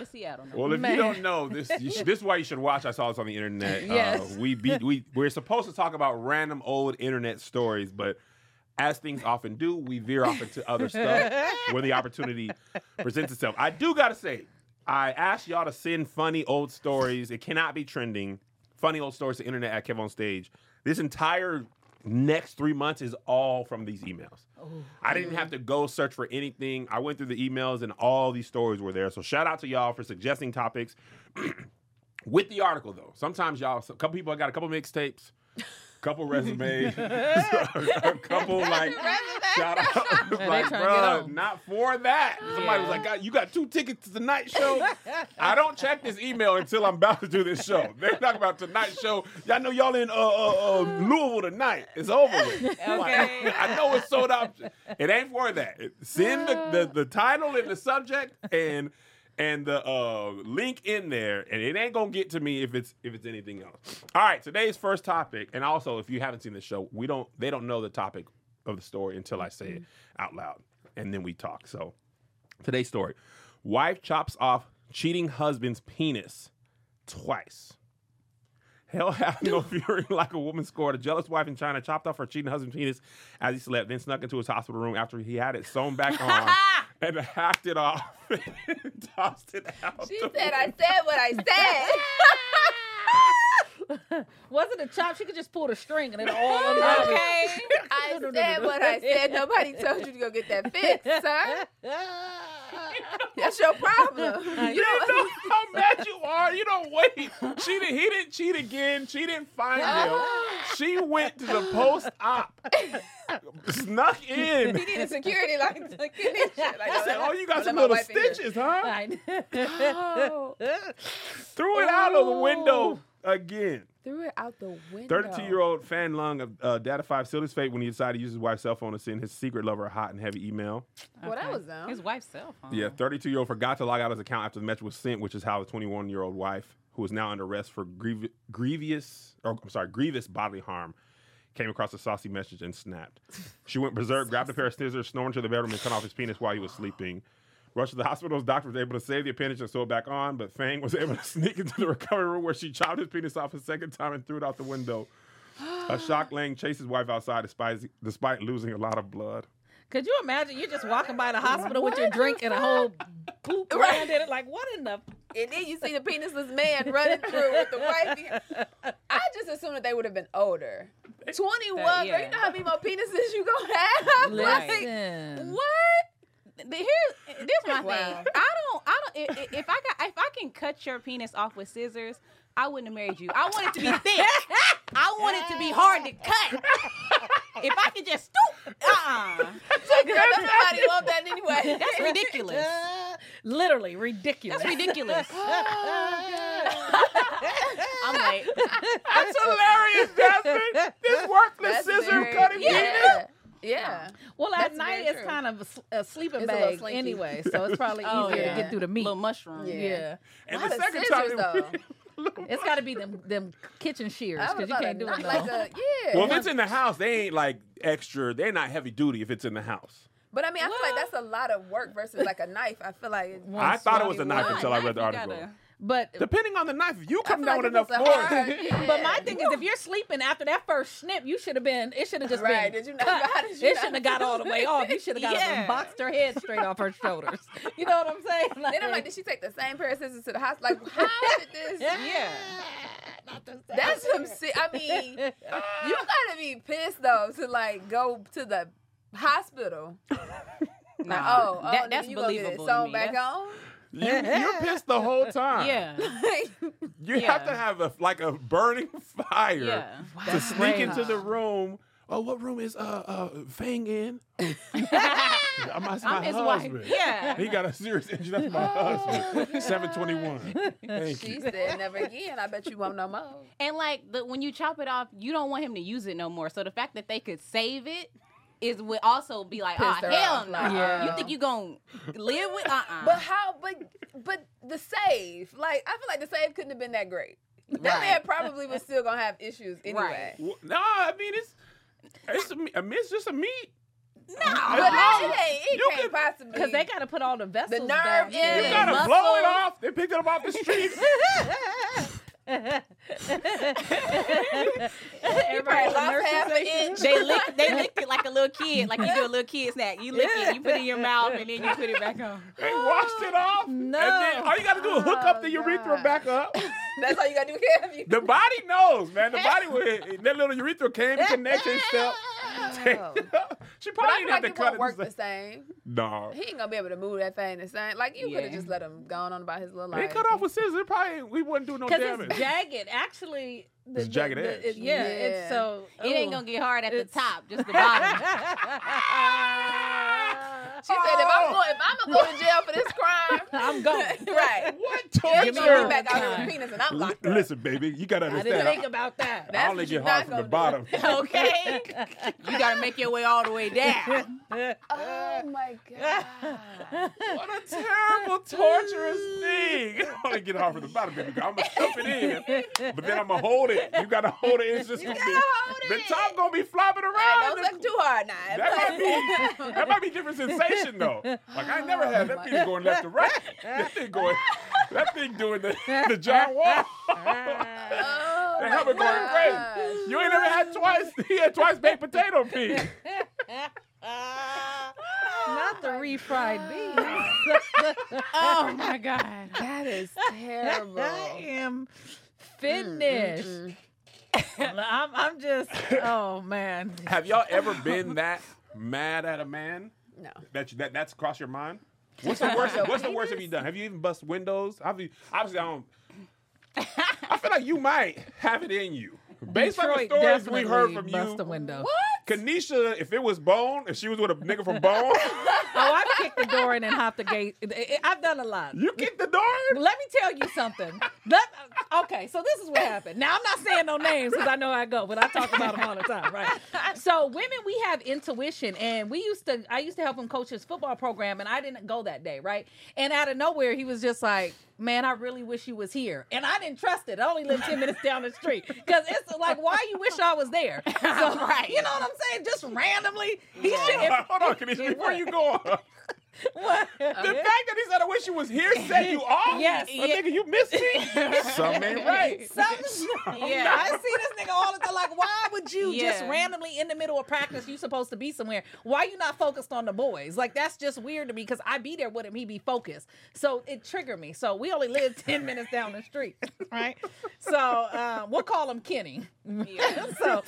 The Seattle. number. Well, if Man. you don't know this, you should, this is why you should watch. I saw this on the internet. Yes. Uh, we beat we we're supposed to talk about random old internet stories, but as things often do, we veer off into other stuff when the opportunity presents itself. I do gotta say, I asked y'all to send funny old stories. It cannot be trending. Funny old stories to internet at Kev on Stage. This entire next three months is all from these emails. Oh, I didn't have to go search for anything. I went through the emails and all these stories were there. So shout out to y'all for suggesting topics. With the article though, sometimes y'all, a couple people I got a couple mixtapes, couple resumes, a couple like shout out, like trying to get bruh, on. not for that. Somebody was like, "God, "You got two tickets to Tonight Show." I don't check this email until I'm about to do this show. They're talking about Tonight Show. Y'all know y'all in uh, uh, uh, Louisville tonight. It's over with. Like, Okay. I know it's sold out. It ain't for that. Send the, the, the title and the subject and and the uh, link in there, and it ain't gonna get to me if it's if it's anything else. All right, today's first topic, and also if you haven't seen the show, we don't they don't know the topic of the story until I say it out loud, and then we talk. So today's story: wife chops off cheating husband's penis twice. Hell have no fury like a woman scored. A jealous wife in China chopped off her cheating husband's penis as he slept, then snuck into his hospital room after he had it sewn back on and hacked it off and tossed it out. She the said, I said what I said. Wasn't a chop? She could just pull the string and it all unraveled. Okay. I said what I said. Nobody told you to go get that fixed, sir. That's your problem. You You don't don't know how mad you are. You don't wait. She didn't. He didn't cheat again. She didn't find him. Uh-huh. She went to the post op, snuck in. He needed security like to get this shit. Like, I said, "Oh, you got some little wife in stitches, huh?" I Oh, Threw it out of the Oh. window again. threw it out the window. 32 year old Fan Lung of uh, Data 5 sealed his fate when he decided to use his wife's cell phone to send his secret lover a hot and heavy email. Well, that was them. His wife's cell phone. Yeah, 32 year old forgot to log out his account after the message was sent, which is how the 21 year old wife, who is now under arrest for griev- grievous, or I'm sorry, grievous bodily harm, came across a saucy message and snapped. She went berserk, grabbed a pair of scissors, snored into the bedroom, and cut off his penis while he was sleeping. Rushed to the hospital. His doctor was able to save the appendage and sew it back on, but Fang was able to sneak into the recovery room where she chopped his penis off a second time and threw it out the window. A shocked Lang chased his wife outside despite, despite losing a lot of blood. Could you imagine you're just walking by the hospital with your drink and a whole poop Right. around in it? Like, what in the? And then you see the penisless man running through with the wife. I just assumed that they would have been older. 21, That- girl, yeah. you know how many more penises you gonna have? Like, Listen. what? Here's this my Wow. thing. I don't. I don't. If, if I got, if I can cut your penis off with scissors, I wouldn't have married you. I want it to be thick. I want it to be hard to cut. If I could just stoop, uh, uh Girl, nobody want that anyway. that's ridiculous. Literally ridiculous. That's ridiculous. Oh, I'm like, That's hilarious, Jasmine. This worthless That's scissor very- cutting penis. yeah. Yeah. Well, at That's night it's true. kind of a sleeping It's bag slinky. anyway, so it's probably easier Oh, to get through the meat. little mushroom. Yeah. yeah. And Lot the of second scissors, time, though. It's got to be them them kitchen shears because you can't do it like no. a yeah. well, if it's in the house, they ain't like extra. They're not heavy duty if it's in the house. but I mean, I feel like that's a lot of work versus like a knife. I feel like it- I thought it was a knife until I read the Knife, you article. Gotta- But Depending on the knife, if you come down like with enough it's force, yeah. but my thing is, if you're sleeping after that first snip, you should have been. It should have just Right, been. did you not- cut. how did you it shouldn't have got all the way off. You should have got up Yeah. boxed her head straight off her shoulders. You know what I'm saying? Then I'm like, did she take the same pair of scissors to the house? Like, how did this? Yeah. Ah, that's some. si- I mean, you gotta be pissed though to like go to the hospital. No, Oh, oh, that, then that's you gonna get it believable. to sewn me. back That's- on. You, you're pissed the whole time. Yeah. You have to have a like a burning fire Yeah. to That's sneak crazy. into the room. Oh, what room is uh uh Fang in? I'm, my, my I'm his wife. husband. Yeah. He got a serious injury. That's my husband. 721. Thank She you. said never again. I bet you won't no more. And like the, when you chop it off, you don't want him to use it no more. So the fact that they could save it is would also be like, oh hell off, no! like, Yeah. You think you gonna live with? Uh uh But how? But but the save, like I feel like the save couldn't have been that great. That Right. man probably was still gonna have issues anyway. Right. Well, No, I mean it's it's a, me- I mean, it's just a meat. But that, it ain't. It You can't could- possibly. Because they got to put all the vessels The nerve down. in You gotta muscle. blow it off. They picked it up off the street. Everybody probably at the lost half an inch. They lick, they licked it like a little kid, like you do a little kid snack. You lick it, you put it in your mouth, and then you put it back on. They washed it off. And then all you gotta do is hook up the Oh, urethra God. back up. That's all you gotta do. Have? The body knows, man. The body with that little urethra came to connect itself. Oh. she probably I didn't feel have like to it cut won't it. work the the same. same. No. He ain't gonna be able to move that thing the same. Like you could have just let him go on about his little They cut off with scissors. It probably we wouldn't do no Because damage. it's jagged. Actually, the, It's jagged the- the- edge. it- yeah, it's Yeah. so. It ain't gonna get hard at the top, just the bottom. She said, if I'm going, if I'm gonna go to jail for this crime, I'm going. right? What? If Give me get back out of time. the penis and I'm L- locked up. listen, baby, you gotta I didn't understand. think about that. I only get hard from the gonna bottom. okay, you gotta make your way all the way down. Oh my god! What a terrible, torturous thing. I only get hard from the bottom, baby. girl. I'm gonna stuff it in, but then I'm gonna hold it. You gotta hold it. It's just gonna gotta be hold it. the top gonna be flopping Hey, around. don't suck too hard now. That might be that might be different sensation though. Like I never had that thing going left to right. That thing going, that thing doing the the John Wall. Oh That my helmet going gosh. crazy. You ain't never had twice. He had twice baked potato pea. Not the oh refried beans. Oh my god. That is terrible. I am finished. I'm, I'm just, oh man. Have y'all ever been that mad at a man No. that you, that that's crossed your mind? What's the worst? What's the worst have you done? Have you even bust windows? Have you, obviously, I don't. I feel like you might have it in you. Based on the stories we heard definitely from bust you, the window. Kanisha, if it was Bone, if she was with a nigga from Bone, Oh, I've kicked the door in and hopped the gate. I've done a lot. you kicked the door. in? Let me tell you something. Let, okay, so this is what happened. Now I'm not saying no names because I know I go, but I talk about them all the time, right? So women, we have intuition, and we used to. I used to help him coach his football program, and I didn't go that day, right? And out of nowhere, he was just like. Man, I really wish you was here, and I didn't trust it. I only live ten minutes down the street because it's like, why you wish I was there? So, Right. You know what I'm saying? Just randomly, he Hold should. on, hold on, Kanisha, before you go on. What? The fact that he said, I wish you was here set you off? Yes. But nigga, you missed me? Something ain't right. Something, Yeah. I see this nigga all the time. Like, why would you just randomly in the middle of practice? You supposed to be somewhere. Why you not focused on the boys? Like, that's just weird to me because I be there with him. He be focused. So it triggered me. So we only live ten minutes down the street, right? So uh, we'll call him Kenny. Yeah. so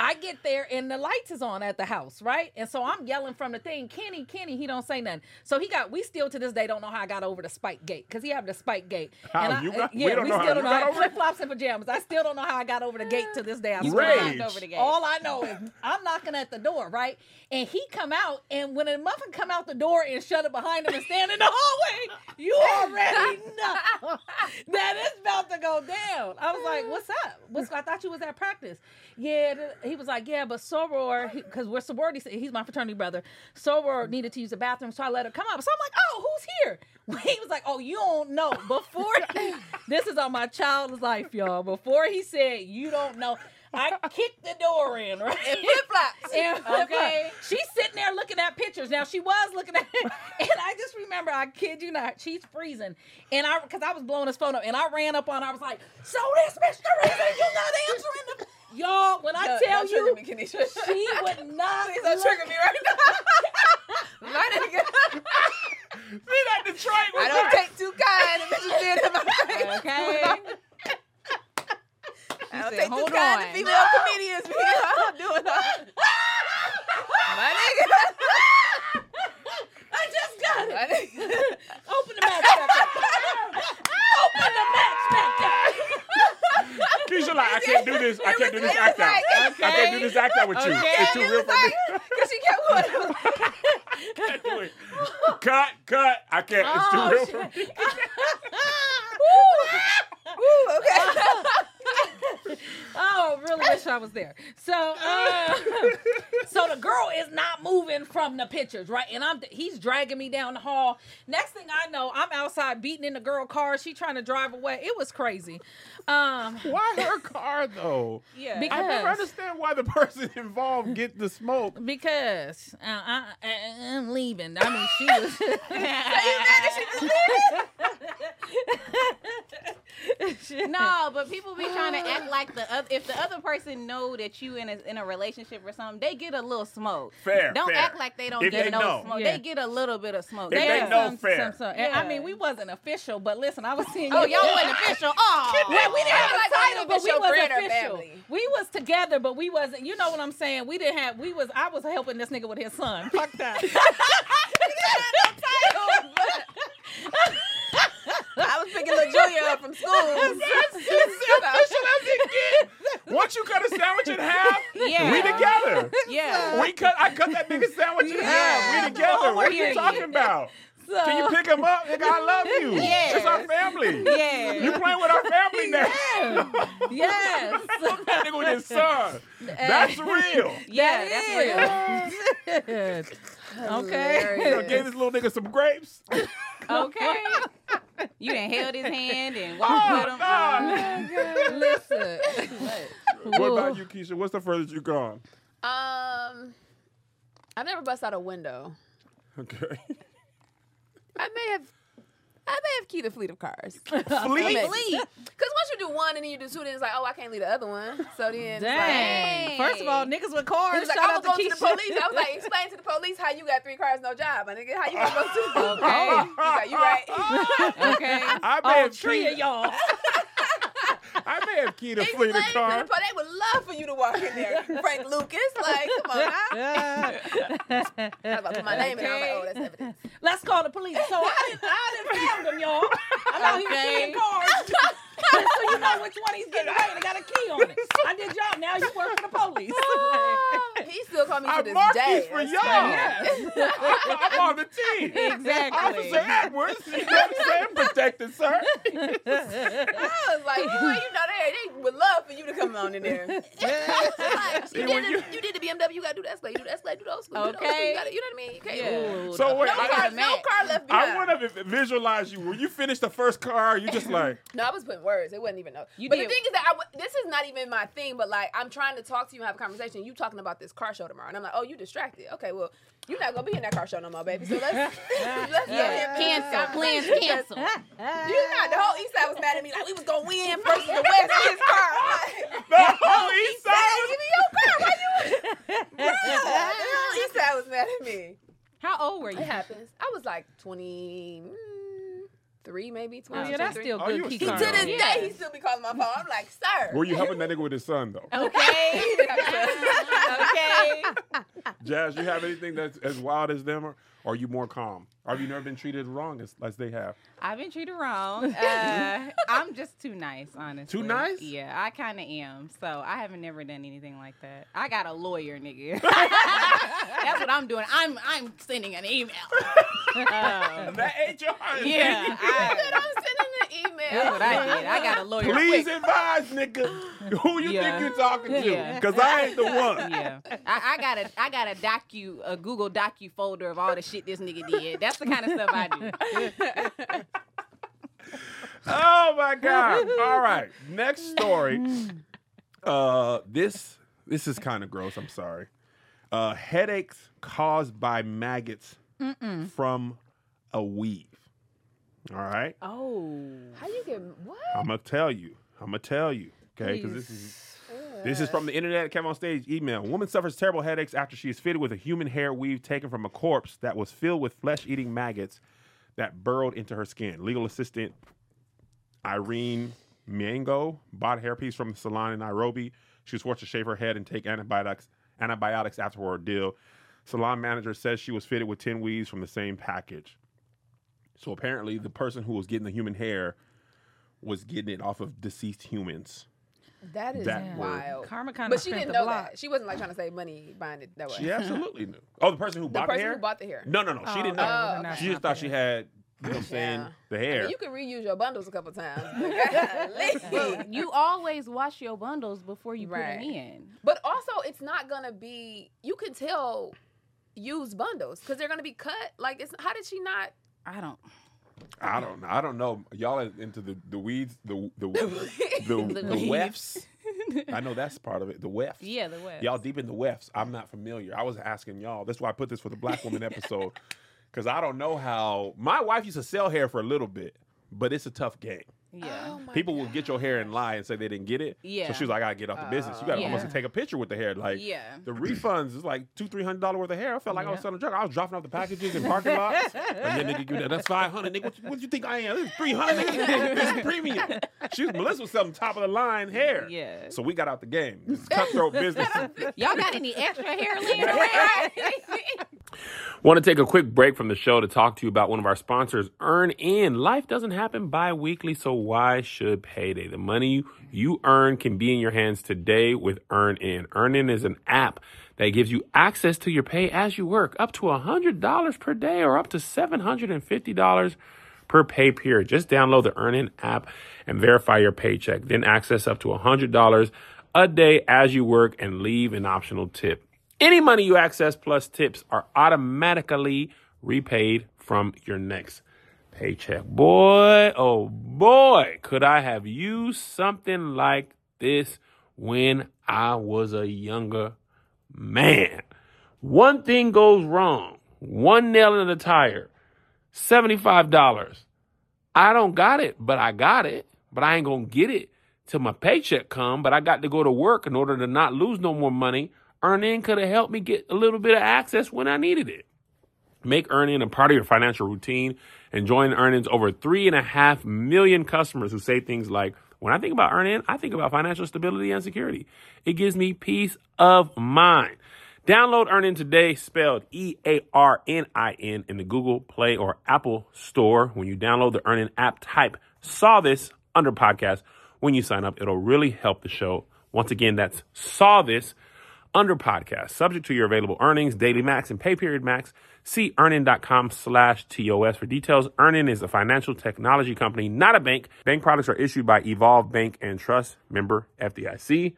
I get there and the lights is on at the house, right? And so I'm yelling from the thing, Kenny, Kenny, he don't say nothing. So he got, we still to this day don't know how I got over the spike gate because he have the spike gate. How and I, you uh, got- we don't know how still you don't know. got? Flip flops and pajamas. I still don't know how I got over the gate to this day. I You swear. Rage. over the gate. All I know is I'm knocking at the door, right? And he come out, and when a muffin come out the door and shut it behind him and stand in the hallway, you already know that it's about to go down. I was like, "What's up? What's? I thought you was at practice." Yeah, th- he was like, "Yeah, but Soror, because we're sorority, he's my fraternity brother. Soror needed to use the bathroom, so I let her come up. So I'm like, "Oh, who's here?" He was like, "Oh, you don't know." Before this is on my child's life, y'all. Before he said, "You don't know." I kicked the door in, right? And flip flops. And Okay. She's sitting there looking at pictures. Now she was looking at and I just remember, I kid you not, she's freezing. And I because I was blowing his phone up and I ran up on her, I was like, So this Mr. Reason, you not answering the Y'all, when I No, tell you me, Kanisha. she would not Please don't look- trigger me right now. My nigga. See that Detroit I don't take too kind to bitches being in my face. Okay. I don't said, take too "Hold kind on." to female comedians because I'm doing all. My nigga. I just got it. My nigga. Open the match back up. Open the match back up. Keisha like, I can't do this. I can't do this act out. I can't do this act out with you. It's too real for me. cause she kept going. Can't do. Cut, cut. I can't. It's too Oh, real for me. Woo, okay. Oh really wish I was there. So, uh, so the girl is not moving from the pictures, right? And I'm he's dragging me down the hall. Next thing I know, I'm outside beating in the girl car. She trying to drive away. It was crazy. Um, Why her car though? Yeah. Because- I never understand why the person involved get the smoke. because uh, I, I, I'm leaving. I mean, she was. no, but people be trying to act like the other. If the other person know that you in a in a relationship or something, they get a little smoke. Fair, Don't fair. act like they don't If get they no know. smoke. Yeah. They get a little bit of smoke. If they Yeah. know some- fair. some- some- and I mean, we wasn't official, but listen, I was seeing. Oh, you- y'all wasn't official. Oh, Well, we didn't have Like, a I title, but we official was official. We was together, but we wasn't. You know what I'm saying? We didn't have. We was. I was helping this nigga with his son. Fuck that. I was picking little Junior up from school. Once you cut a sandwich in half, Yeah. we together. yeah. We cut. I cut that nigga sandwich in half. We together. What are you talking about? So, Can you pick him up? Nigga, I love you. Yes. It's our family. Yeah. You playing with our family now. Yes. that nigga with his son. That's real. yeah, that's real. Real. Hilarious. You know, gave this little nigga some grapes. Okay. you done held his hand and walked Oh, with him. God. Listen. What about you, Keisha? What's the furthest you've gone? Um, I never bust out a window. Okay. I may have, I may have keyed a fleet of cars. Fleet. Maybe. Because once you do one and then you do two, then it's like, oh, I can't leave the other one. So then, it's like, Dang. First of all, niggas with cars. He was like, shout I'm out gonna go to to the police. I was like, explain to the police how you got three cars, no job, my nigga. How you gonna go to the Okay. He's like, you right. Okay. I may All have three keyed, of y'all. I may have keyed a fleet of the car. police. They would love for you to walk in there, Frank Lucas. Like, come on now. I was about to put my name in. I was like, oh, that's evidence. Let's call the police. So I didn't, I didn't found him, y'all. I'm out here Okay. seeing cars. so you know which one he's getting right. I got a key on it. I did y'all. Now you work for the police. Oh, He still call me to I this marked day. these for y'all. crazy. I'm on the team. Exactly. Officer Edwards, you know what I'm saying? Protected, sir. I was like, you, you know, they, they would love for you to come on in there. like, See, you, when did you- the, you did the BMW, you gotta do the Escalade, you do the Escalade, do the old school, do the. Okay. You, gotta, you know what I mean? You can't. Yeah. So wait, No I, car, gotta no car left behind. I want to visualize you. When you finish the first car, you just like, No, I was putting words. It wasn't even no. You but did. the thing is that I w- this is not even my thing. But like, I'm trying to talk to you and have a conversation. You talking about this car show tomorrow, and I'm like, oh, you distracted. Okay, well, you're not gonna be in that car show no more, baby. So let's let's go ahead and Cancel. Plans cancel. You not the whole East Side was mad at me like we was gonna win versus the West in his car. I'm like, the whole east Hey, side. give me your car. Why you? Bruh, the whole East Side was mad at me. How old were you? It happens. I was like 23, maybe 22, Oh, yeah, that's 23. still Oh, good you key still. To this Yeah. day, he still be calling my phone. I'm like, sir. Were you helping that nigga with his son though? Okay. He didn't have to- okay. Jazz, you have anything that's as wild as them, or are you more calm? Or have you never been treated wrong as, as they have? I've been treated wrong. Uh, I'm just too nice, honestly. Too nice? Yeah, I kind of am. So I haven't never done anything like that. I got a lawyer, nigga. That's what I'm doing. I'm I'm sending an email. Um, that ain't your yeah, He I, said, I'm sending an email. that's what I did. I got a lawyer. Please quick. advise, nigga, who you Yeah. think you're talking to, Yeah. because I ain't the one. Yeah, I, I got a I got a docu a Google docu folder of all the shit this nigga did. That's the kind of stuff I do. Oh my god! All right, next story. Uh, this this is kind of gross. I'm sorry. Uh, headaches caused by maggots from a weave. All right, Oh, How you get what? I'm gonna tell you. I'm gonna tell you. Okay, because this is This is from the internet. Kev on Stage. Email: Woman suffers terrible headaches after she is fitted with a human hair weave taken from a corpse that was filled with flesh-eating maggots that burrowed into her skin. Legal assistant Irene Mango bought a hairpiece from the salon in Nairobi. She was forced to shave her head and take antibiotics antibiotics after her ordeal. Salon manager says she was fitted with ten weaves from the same package. So apparently, the person who was getting the human hair was getting it off of deceased humans. That is That word. wild. Karma kind of But she didn't know block. that. She wasn't like trying to save money buying it that way. She absolutely knew. Oh, the person who the bought person the hair? who bought the hair. no, no, no. She Oh, didn't know. Oh, Then that's She just thought she had You know what I'm saying? Yeah. The I hair. mean, you can reuse your bundles a couple times. But you always wash your bundles before you Right. put them in. But also, it's not gonna be. You can tell used bundles because they're gonna be cut. Like, it's how did she not? I don't. I don't know. I don't know. Y'all are into the, the weeds, the the the, the, weeds. wefts. I know that's part of it. The wefts. Yeah, the wefts. Y'all deep in the wefts. I'm not familiar. I was asking y'all. That's why I put this for the black woman episode. Because I don't know how. My wife used to sell hair for a little bit, but it's a tough game. Yeah. Oh People will get your hair and lie and say they didn't get it. Yeah. So she was like, I gotta get out the uh, business. You gotta Yeah. almost take a picture with the hair. Like yeah. the refunds is like two, three hundred dollar worth of hair. I felt like I was Yeah. selling drug. I was dropping off the packages in parking lots. and then nigga, give me that. That's five hundred. Nigga, what, you- what you think I am? This is three hundred. Nigga. This is premium. She was Melissa was selling top of the line hair. Yeah. So we got out the game. This is cutthroat business. Y'all got any extra hair laying around? Want to take a quick break from the show to talk to you about one of our sponsors, Earnin. Life doesn't happen bi weekly, so why should payday? The money you earn can be in your hands today with Earnin. Earn In is an app that gives you access to your pay as you work, up to $100 per day or up to $750 per pay period. Just download the Earnin app and verify your paycheck. Then access up to $100 a day as you work and leave an optional tip. Any money you access plus tips are automatically repaid from your next paycheck. Boy, oh boy, could I have used something like this when I was a younger man. One thing goes wrong, one nail in the tire, $75. I don't got it, but I got it, but I ain't gonna get it till my paycheck come, but I got to go to work in order to not lose no more money. Earn could have helped me get a little bit of access when I needed it. Make earning a part of your financial routine and join Earnin's over three and a half million customers who say things like, when I think about Earnin, I think about financial stability and security. It gives me peace of mind. Download Earnin today, spelled E A R N I N, in the Google Play or Apple Store. When you download the Earnin app, type Saw This under podcast. When you sign up, it'll really help the show. Once again, that's Saw This under podcast. Subject to your available earnings, daily max, and pay period max. See earnin.com slash TOS for details. Earnin is a financial technology company, not a bank. Bank products are issued by Evolve Bank and Trust, member FDIC.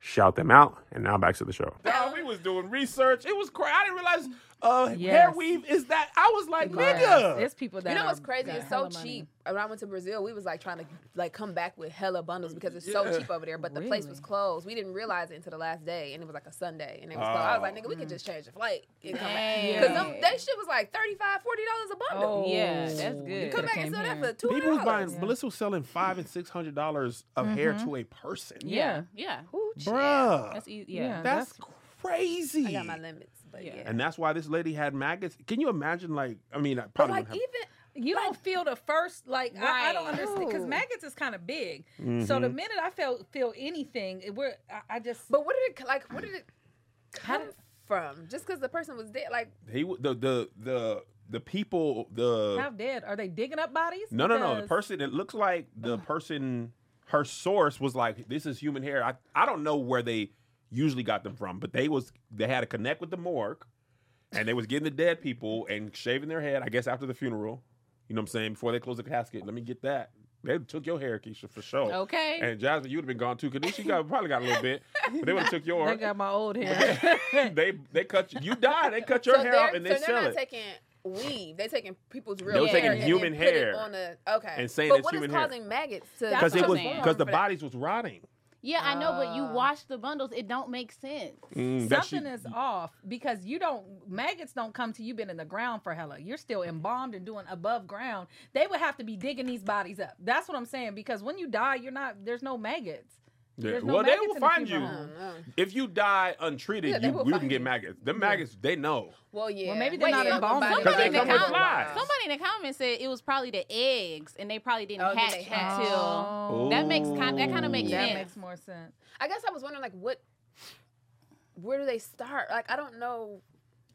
Shout them out. And now back to the show. Now we was doing research. It was crazy. I didn't realize uh, hair weave is that. I was like, Yes. nigga. It's people that You know what's crazy? It's so hella money. cheap. When I went to Brazil, we was like trying to like come back with hella bundles because it's so Yeah. cheap over there. But the place was closed. We didn't realize it until the last day, and it was like a Sunday, and it was closed. I was like, nigga, we could just change the flight and come back. Because them they shit was like 35 40 dollars a bundle. Oh, Yeah, that's you good. Come back and came sell that here. for two People was buying. dollars. Melissa was selling five and six hundred dollars of hair to a person. Yeah. Yeah. Bruh. That's easy. Yeah. Yeah. That's, That's- crazy. I got my limits, but yeah. Yeah. and that's why this lady had maggots. Can you imagine? Like, I mean, I But probably like wouldn't even you don't feel the first like I, I don't understand because maggots is kind of big. have. So the Mhm. minute I felt feel anything, it, we're I, I just But what did it like? Where did it come did- from? Just because the person was dead, like he the the the the people the how dead are they digging up bodies? no no no the person it looks like the person her source was like this is human hair. I I don't know where they usually got them from, but they was they had to connect with the morgue, and they was getting the dead people and shaving their head. I guess after the funeral, you know what I'm saying before they close the casket. Let me get that. They took your hair, Keisha, for sure. Okay. And Jasmine, you'd have been gone too. Kanisha got probably got a little bit, but they would have took They yours. got my old hair. they they cut you. You die. They cut your so hair they're, off and they so they're sell not it. taking weave. They're taking people's real They hair taking human hair on the okay and saying but it's what is human hair. causing maggots to because it was because the bodies was rotting. Yeah, I know, but you Uh. wash the bundles. It don't make sense. Mm, Something shit- is off because you don't maggots don't come to you been in the ground for hella. You're still embalmed and doing above ground. They would have to be digging these bodies up. That's what I'm saying because when you die, you're not there's no maggots. Yeah. No well, they will in the find you funeral I home. don't know. if you die untreated. Yeah, they you we can find get maggots. Them maggots, they know. Well, yeah. maybe they're Wait, not yeah, embalmed but Because they Somebody in, come the with com- flies. somebody in the comments said it was probably the eggs, and they probably didn't Oh, hatch until. Oh. That makes kind- that kinda makes that sense. makes more sense. I guess I was wondering like what. Where do they start? Like I don't know.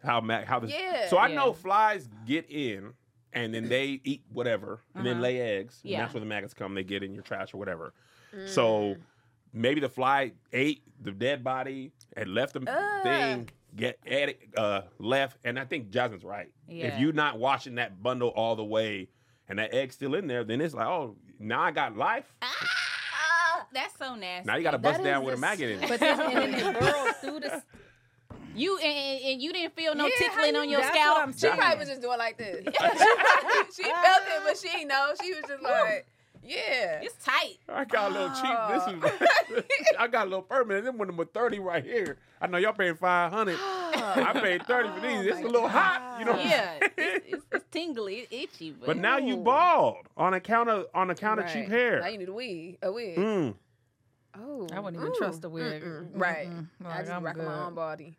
How mag how this. Yeah. So I Yeah. know flies get in and then they eat whatever and then Uh-huh. lay eggs. And Yeah. that's where the maggots come. They get in your trash or whatever. Mm. So maybe the fly ate the dead body and left the Ugh. thing get added, uh, left, and I think Jasmine's right. Yeah. If you're not washing that bundle all the way, and that egg's still in there, then it's like, oh, now I got life. That's so nasty. Now you got to bust That down with a the maggot in it. But then, and then it burrows through the. You and, and- and you didn't feel no Yeah, tickling you- on your that's scalp. what I'm She probably was just doing like this. she felt it, but she ain't know. She was just like, yeah. It's tight. I got a little cheap. This is. I got a little permanent. Them one with thirty right here. I know y'all paying five hundred. I paid thirty for these. Oh It's a my little hot, you know. what I'm Yeah, it's, it's, it's tingly, it's itchy, but, But now you bald on account of on account of cheap hair. Now you need a wig. A wig. Mm. Oh, I wouldn't even ooh, trust a wig. mm-mm. Right. Mm-mm. I Like, just I'm rock my own body.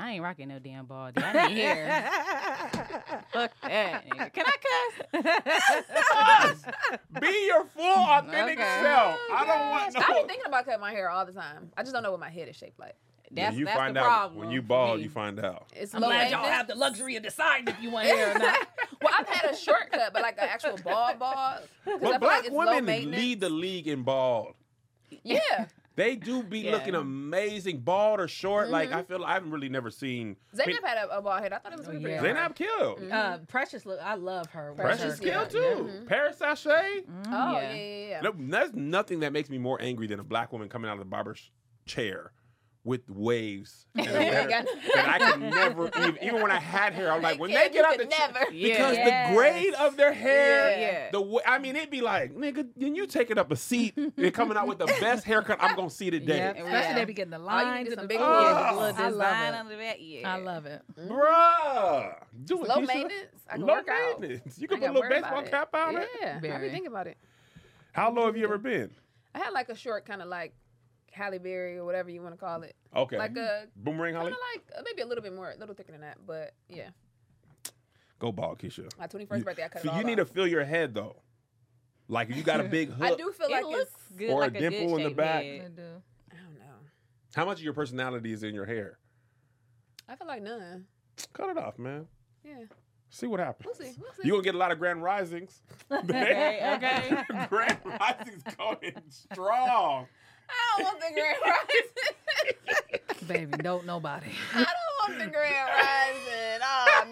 I ain't rocking no damn baldy. I need hair. Fuck that. nigga. Can I cuss? Be your full authentic Okay. self. Oh, I don't want no. I be thinking about cutting my hair all the time. I just don't know what my head is shaped like. Yeah, That's, you that's find the out problem. when you bald. You find out. It's I'm glad y'all have the luxury of deciding if you want hair or not. well, I've had a shortcut, but like an actual bald bald. 'cause I But feel like black women lead the league in bald. Yeah. They do be Yeah. looking amazing, bald or short. Like Mm-hmm. I feel I've really never seen. Zaynab had a, a bald head. I thought it was Oh, really yeah. pretty. Zaynab killed. Mm-hmm. Uh, Precious, look, I love her. with Precious her- killed yeah, too. yeah. Paris Sachet. Mhm. Oh Yeah. yeah, yeah, yeah. No, there's nothing that makes me more angry than a black woman coming out of the barber's chair with waves and a Yeah, that I could never even even when I had hair. I'm like when they get out the could chair because Yeah. the grade of their hair, Yeah. the way, I mean it'd be like nigga, then you taking up a seat and coming out with the best haircut I'm gonna see today, Yep. Especially Yeah. they be getting the lines get and the big oh, ones. I Look, love it. under that, yeah. I love it. Mm. bruh. Do it, Low maintenance. I can Low work out. maintenance. You can put a little baseball cap on it. Yeah, I Very. be thinking about it. How low have you ever been? I had like a short kind of like Halle Berry or whatever you want to call it. Okay, Like a boomerang kind Holly. of like uh, maybe a little bit more, a little thicker than that. But yeah, Go bald, Keisha. my 21st birthday, I cut so it all you need off. to fill your head though. Like if you got a big hook. I do feel like It like looks it's. good, Or a like a dimple good in the back. They head. do. I don't know. How much of your personality is in your hair? I feel like none. Cut it off, man. Yeah, See what happens. we'll see. We'll see. You're gonna get a lot of grand risings. Okay, okay. grand risings going strong. I don't want the grand rising. Baby, don't nobody. I don't want the grand rising.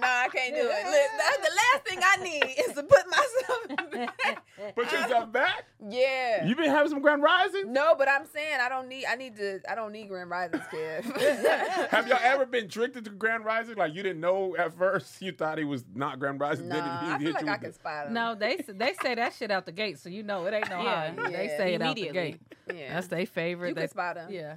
No, I can't do it. Listen, that's the last thing I need is to put myself back. Put yourself back. Yeah. You been having some grand risings? no, but I'm saying I don't need. I need to. I don't need grand risings, kid. Have y'all ever been tricked into grand rising? Like you didn't know at first, you thought he was not grand rising. then Nah, he I hit feel like I can the- spot them. No, they they say that shit out the gate, so you know it ain't no Yeah. hiding. They Yeah. say it out the gate. yeah. That's their favorite. you They, can spot them. yeah,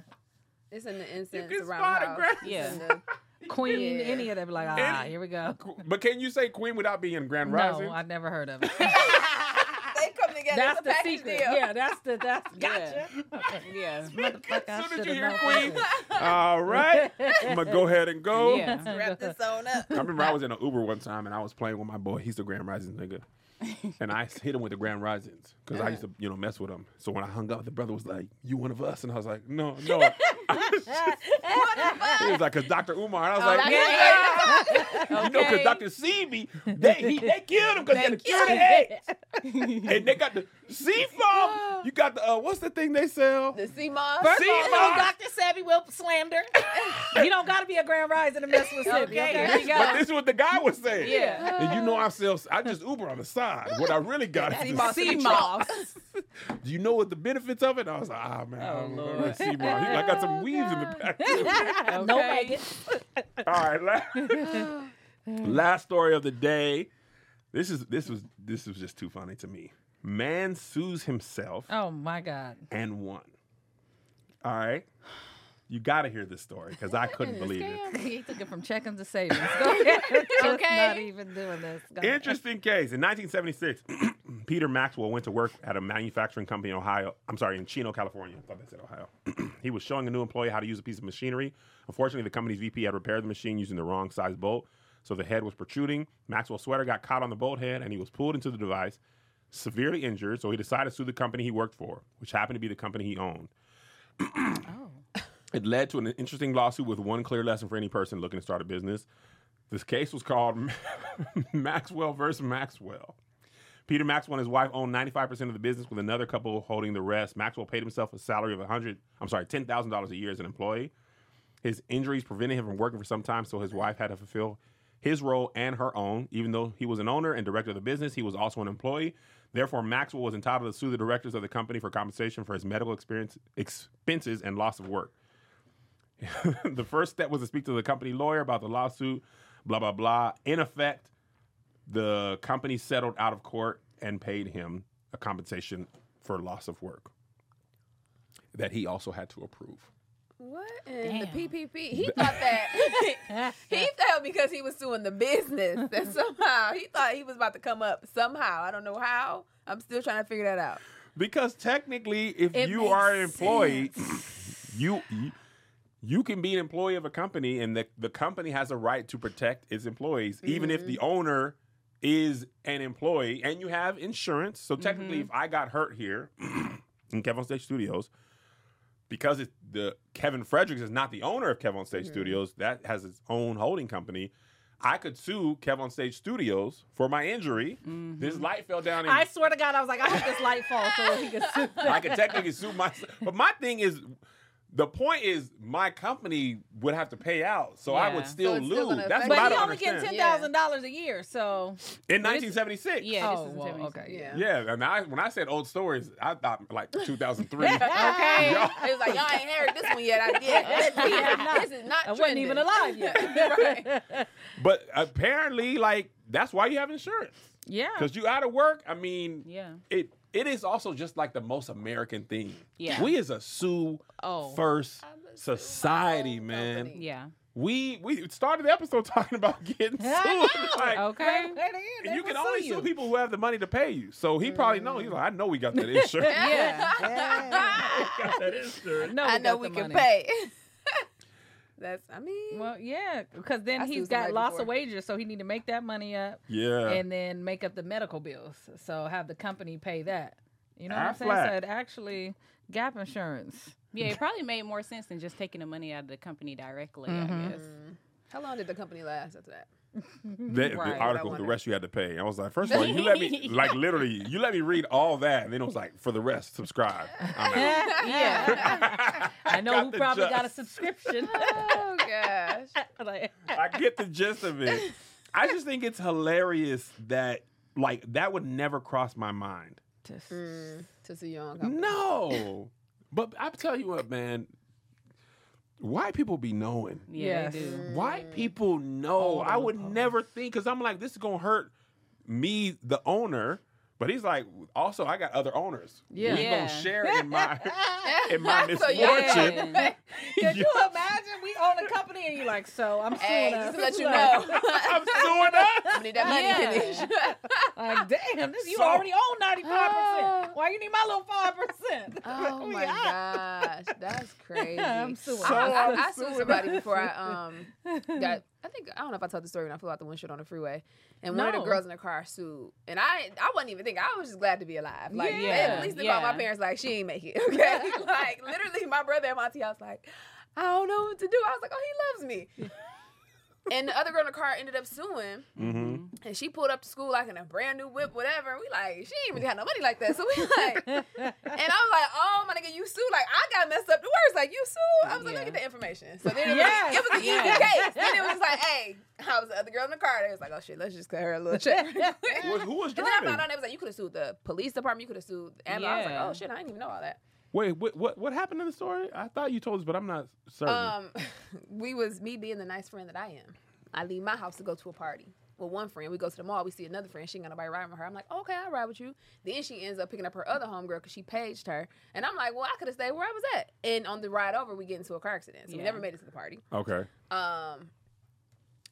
It's in the You incense can around spot the a house. grand. Yeah. In the- Queen, Yeah. any of them like, ah, Any- here we go. But can you say queen without being grand rising? No, I never heard of it. they come together. that's it's the package secret. deal. Yeah, that's the that's Yeah. gotcha. Yeah. Motherfucker, As soon as you hear queen, all right, I'm gonna go ahead and go. Yeah. Wrap this on up. I remember I was in an Uber one time and I was playing with my boy. He's the Grand Rising nigga. And I hit him with the Grand Risings because I used to, you know, mess with him. So when I hung up, the brother was like, "You one of us?" And I was like, "No, no." He was like, "Cause Dr. Umar." And I was like, okay. "Yeah." You know, because Dr. Sebi, they he, they killed him because they had to kill the eggs. and they got the sea foam. You got the uh, what's the thing they sell? The sea moss. First all, Dr. Sebi will slander. you don't got to be a grand rising to mess with Sebi. Okay, Okay, there. But this is what the guy was saying. Yeah. And you know I sell I just Uber on the side. What I really got is the Sea in moss. Do you know what the benefits of it? I was like, ah man, I Oh, don't know. Lord. Let's see, Mark. He- I got some weaves in the back. too. No Okay. maggots. All right, last, last story of the day. This is this was this was just too funny to me. Man sues himself Oh my God. and won. All right, you got to hear this story because I couldn't believe it. He took it from checking to savings. Go ahead. Just Okay. not even doing this. Go ahead. Interesting case. In 1976, Peter Maxwell went to work at a manufacturing company in Ohio. I'm sorry, in Chino, California. I thought they said Ohio. he was showing a new employee how to use a piece of machinery. Unfortunately, the company's VP had repaired the machine using the wrong size bolt, so the head was protruding. Maxwell's sweater got caught on the bolt head, and he was pulled into the device, severely injured. So he decided to sue the company he worked for, which happened to be the company he owned. Oh. It led to an interesting lawsuit with one clear lesson for any person looking to start a business. This case was called Maxwell versus Maxwell. Peter Maxwell and his wife owned 95% of the business with another couple holding the rest. Maxwell paid himself a salary of 100, I'm sorry, $10,000 a year as an employee. His injuries prevented him from working for some time, so his wife had to fulfill his role and her own. Even though he was an owner and director of the business, he was also an employee. Therefore, Maxwell was entitled to sue the directors of the company for compensation for his medical expenses and loss of work. the first step was to speak to the company lawyer about the lawsuit, blah, blah, blah. In effect, the company settled out of court and paid him a compensation for loss of work that he also had to approve. What in the PPP? He thought that he felt because he was suing the business that somehow he thought he was about to come up somehow. I don't know how. I'm still trying to figure that out. Because technically, if It you are an employee, you, you you can be an employee of a company, and the the company has a right to protect its employees, even if mm-hmm. the owner is an employee, and you have insurance. So technically, mm-hmm. if I got hurt here in Kevin on Stage Studios, because it, the Kevin Fredericks is not the owner of Kevin on Stage mm-hmm. Studios, that has its own holding company. I could sue Kevin on Stage Studios for my injury. This mm-hmm. light fell down. I swear to God, I was like, I hope this light falls so he can sue. I could technically sue myself. But my thing is, the point is, my company would have to pay out, so I would Yeah. still So it's still lose. gonna That's affect what I But he don't only getting understand. ten thousand dollars a year, so In 1976. Yeah. oh is well, 76. okay, Yeah. Yeah, and I, when I said old stories, I thought like 2003. Okay. Y'all- It was like y'all ain't heard this one yet. I did. This, not. this is not. I wasn't even alive yet. Right. but apparently, like that's why you have insurance yeah. because you out of work. I mean, Yeah. it it is also just like the most American thing. Yeah. we is a sue Oh. first a society, my man. company. Yeah. We we started the episode talking about getting sued. Like, Okay. And you can only sue people who have the money to pay you. So he probably knows. He's like, I know we got that insurance. Yeah. got that insurance. No, I know got we can money. pay. That's. I mean. Well, yeah, because then I he's sued got loss before. of wages, so he need to make that money up Yeah. and then make up the medical bills. So have the company pay that. You know what I'm saying? Aflac. So it actually gap insurance. Yeah, it probably made more sense than just taking the money out of the company directly, Mhm. I guess. how long did the company last after that? the, Right. the article, the rest you had to pay. I was like, first of all, you let me like literally, you let me read all that, and then it was like, for the rest, subscribe. I'm yeah. I know got who the probably got a subscription. Oh gosh. Like- I get the gist of it. I just think it's hilarious that like that would never cross my mind. Just- Mm, to see your own. No, but I tell you what, man, white people be knowing. Yeah, Yes. they do. Mm. White people know. I would oh. never think because I'm like, this is gonna hurt me, the owner. But he's like, also, I got other owners. Yeah. we Yeah. gonna share in my in my So, yeah. misfortune. Could you imagine we own a company and you're like, so I'm suing Hey, us. just to let you know. I'm That money, Yeah. Kanish. Like, damn, this you So- already own 95%. Oh. Why you need my little 5%? Oh my gosh, that's crazy. I'm suing. I, So I, I'm I sued somebody before I um got. I think I don't know if I told the story when I flew out the windshield on the freeway, and one of the girls in the car sued, and I I wasn't even thinking. I was just glad to be alive. Like Yeah, at least they called my parents like she ain't make it. Okay, like literally my brother and my auntie. I was like, I don't know what to do. I was like, oh, he loves me. And the other girl in the car ended up suing, Mm-hmm. and she pulled up to school like in a brand new whip, whatever. And we like, she ain't really had no money like that. So we like, and I was like, oh my nigga, you sued. Like I got messed up the words. Like you sued. I was like, Yeah. me get the information. So then it was, Yes. it was an easy Yeah. case. Then it was just like, hey, I was the other girl in the car. They was like, oh shit, let's just cut her a little check. Who was, was And then I found out it was like you could have sued the police department, you could have sued the ambulance. I was like, oh shit, I didn't even know all that. Wait, what, what what happened in the story? I thought you told us, but I'm not certain. Um, we was me being the nice friend that I am. I leave my house to go to a party. With one friend, we go to the mall. We see another friend. She ain't got nobody riding with her. I'm like, okay, I'll ride with you. Then she ends up picking up her other homegirl because she paged her. And I'm like, well, I could have stayed where I was at. And on the ride over, we get into a car accident. So we Yeah. never made it to the party. okay. Um,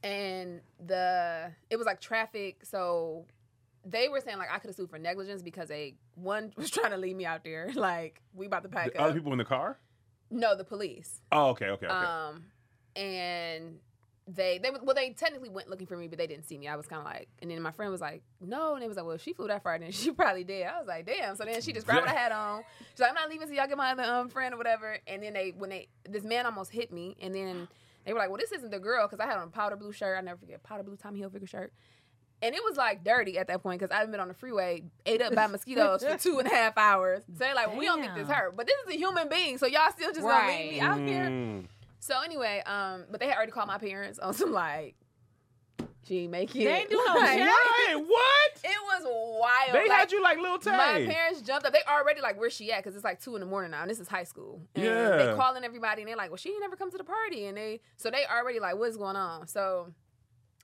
and the it was like traffic. So they were saying like I could have sued for negligence because they one was trying to leave me out there. Like we about to pack The up. other people in the car? No, the police. Oh, okay, okay, okay. Um, and they they well they technically went looking for me, but they didn't see me. I was kind of like, and then my friend was like, no, and it was like, well, she flew that far, then she probably did. I was like, damn. So then she just grabbed what I had on. She's like, I'm not leaving, so y'all get my other um, friend or whatever. And then they when they this man almost hit me, and then they were like, well, this isn't the girl because I had on a powder blue shirt. I never forget powder blue Tommy Hilfiger shirt. And it was like dirty at that point because I've been on the freeway, ate up by mosquitoes for two and a half hours. So they're like, well, we don't think this hurt, but this is a human being, so y'all still just gonna leave me out here. Mm. So anyway, um, but they had already called my parents on some like, she ain't make it. They ain't do no Like, shit. Right? What? It was wild. They like, had you like little Tay. My parents jumped up. They already like, where's she at? Because it's like two in the morning now, and this is high school. And Yeah. They calling everybody, and they're like, well, she ain't never come to the party, and they so they already like, what's going on? So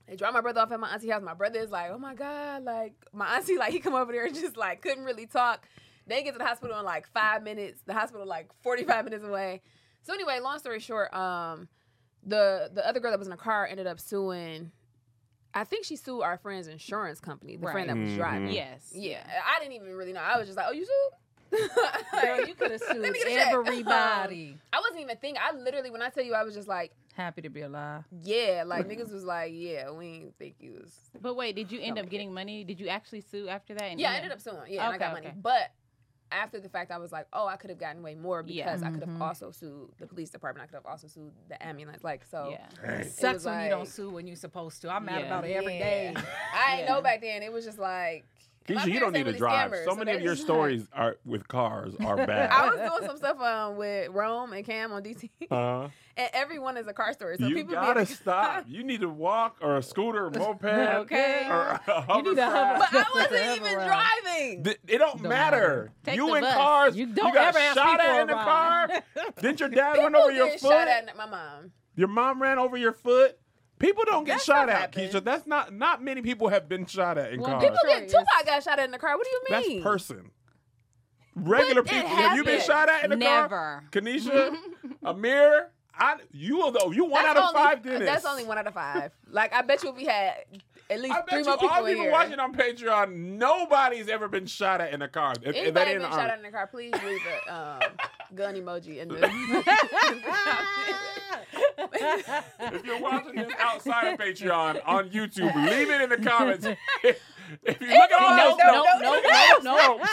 they drop my brother off at my auntie house. My brother is like, oh my god, like my auntie like he come over there and just like couldn't really talk. They get to the hospital in like five minutes. The hospital like forty five minutes away. So anyway, long story short, um, the the other girl that was in the car ended up suing. I think she sued our friend's insurance company, the friend that was driving. Yes. Yeah, I didn't even really know. I was just like, "Oh, you sued?" Girl, you could have Let sued me get a check. everybody. I wasn't even thinking. I literally, when I tell you, I was just like, Happy to be alive. "Yeah," like niggas was like, "Yeah, we didn't think you was." But wait, did you end up getting money? Did you actually sue after that? and Yeah, I end ended up- up suing. Yeah, and I Okay, got money, okay. but. After the fact, I was like, "Oh, I could have gotten way more because Yeah. I could have Mhm. also sued the police department. I could have also sued the ambulance. Like, so Yeah. Dang. Sucks was when you don't sue when you're supposed to. I'm mad Yeah. about it every day. Yeah. I didn't know back then. It was just like my Keisha, you don't need to drive. scammers, so many of your just like- stories are with cars are bad. I was doing some stuff um, with Rome and Cam on DT, uh, and everyone is a car story. So you people gotta like- stop. You need to walk or a scooter, or moped, Okay. or a You need to hovercraft. hover- But I wasn't even ride. driving. Th- It don't, Don't matter. matter. Take you in bus. cars. You don't got ever shot at a in the car. Didn't your dad People run over your foot? shot at my mom. Your mom ran over your foot. People don't get That shot stuff at, happens. Keisha. That's not not many people have been shot at in Well, cars. People get Choice. Tupac got shot at in the car. What do you mean? That's mean? person. Regular But it people. Have you been happens. shot at in the car? Never. Kanisha, Amir, I you though you one That's out of only- five did That's only one out of five. Like I bet you if we had at least I three bet more you people all people here. watching on Patreon, nobody's ever been shot at in a car. If- if Anybody that been shot at in the car, please leave a um, gun emoji in the. If you're watching this outside of Patreon on YouTube, leave it in the comments. if you look at all No, those no, notes, no, those no, no. notes,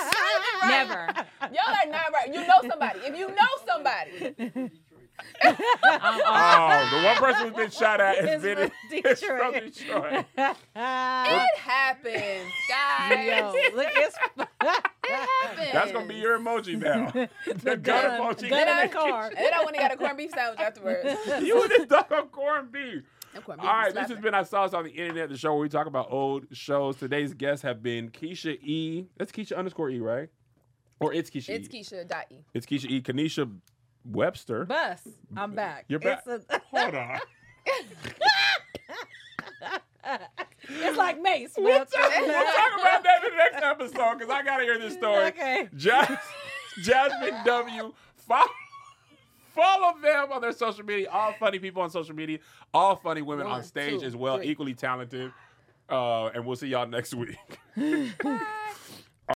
Never. Y'all are not right. You know somebody. If you know Oh, the one person who's been shot at has been from is from Detroit. Detroit. it happens, guys. Yo, look, it's It happens. That's gonna be your emoji now. the gun gun, emoji. gun in I- the car. And then I went and got a corned beef sandwich afterwards. You would have done on corned beef. All right, corned All beef right, was this has been I Saw This on the Internet, the show where we talk about old shows. Today's guests have been Keisha E. That's Keisha underscore E, right? Or it's Keisha It's E. Keisha dot E. It's Keisha E. Kanisha Webster. Bus. I'm back. You're back. It's, a- Hold on. it's like Mace. We'll Bus. talk, we'll talk about that in the next episode because I gotta hear this story. Okay. Jas- Jasmine W. Follow, follow them on their social media. All funny people on social media. All funny women on stage two, as well. three. Equally talented. Uh, and we'll see y'all next week.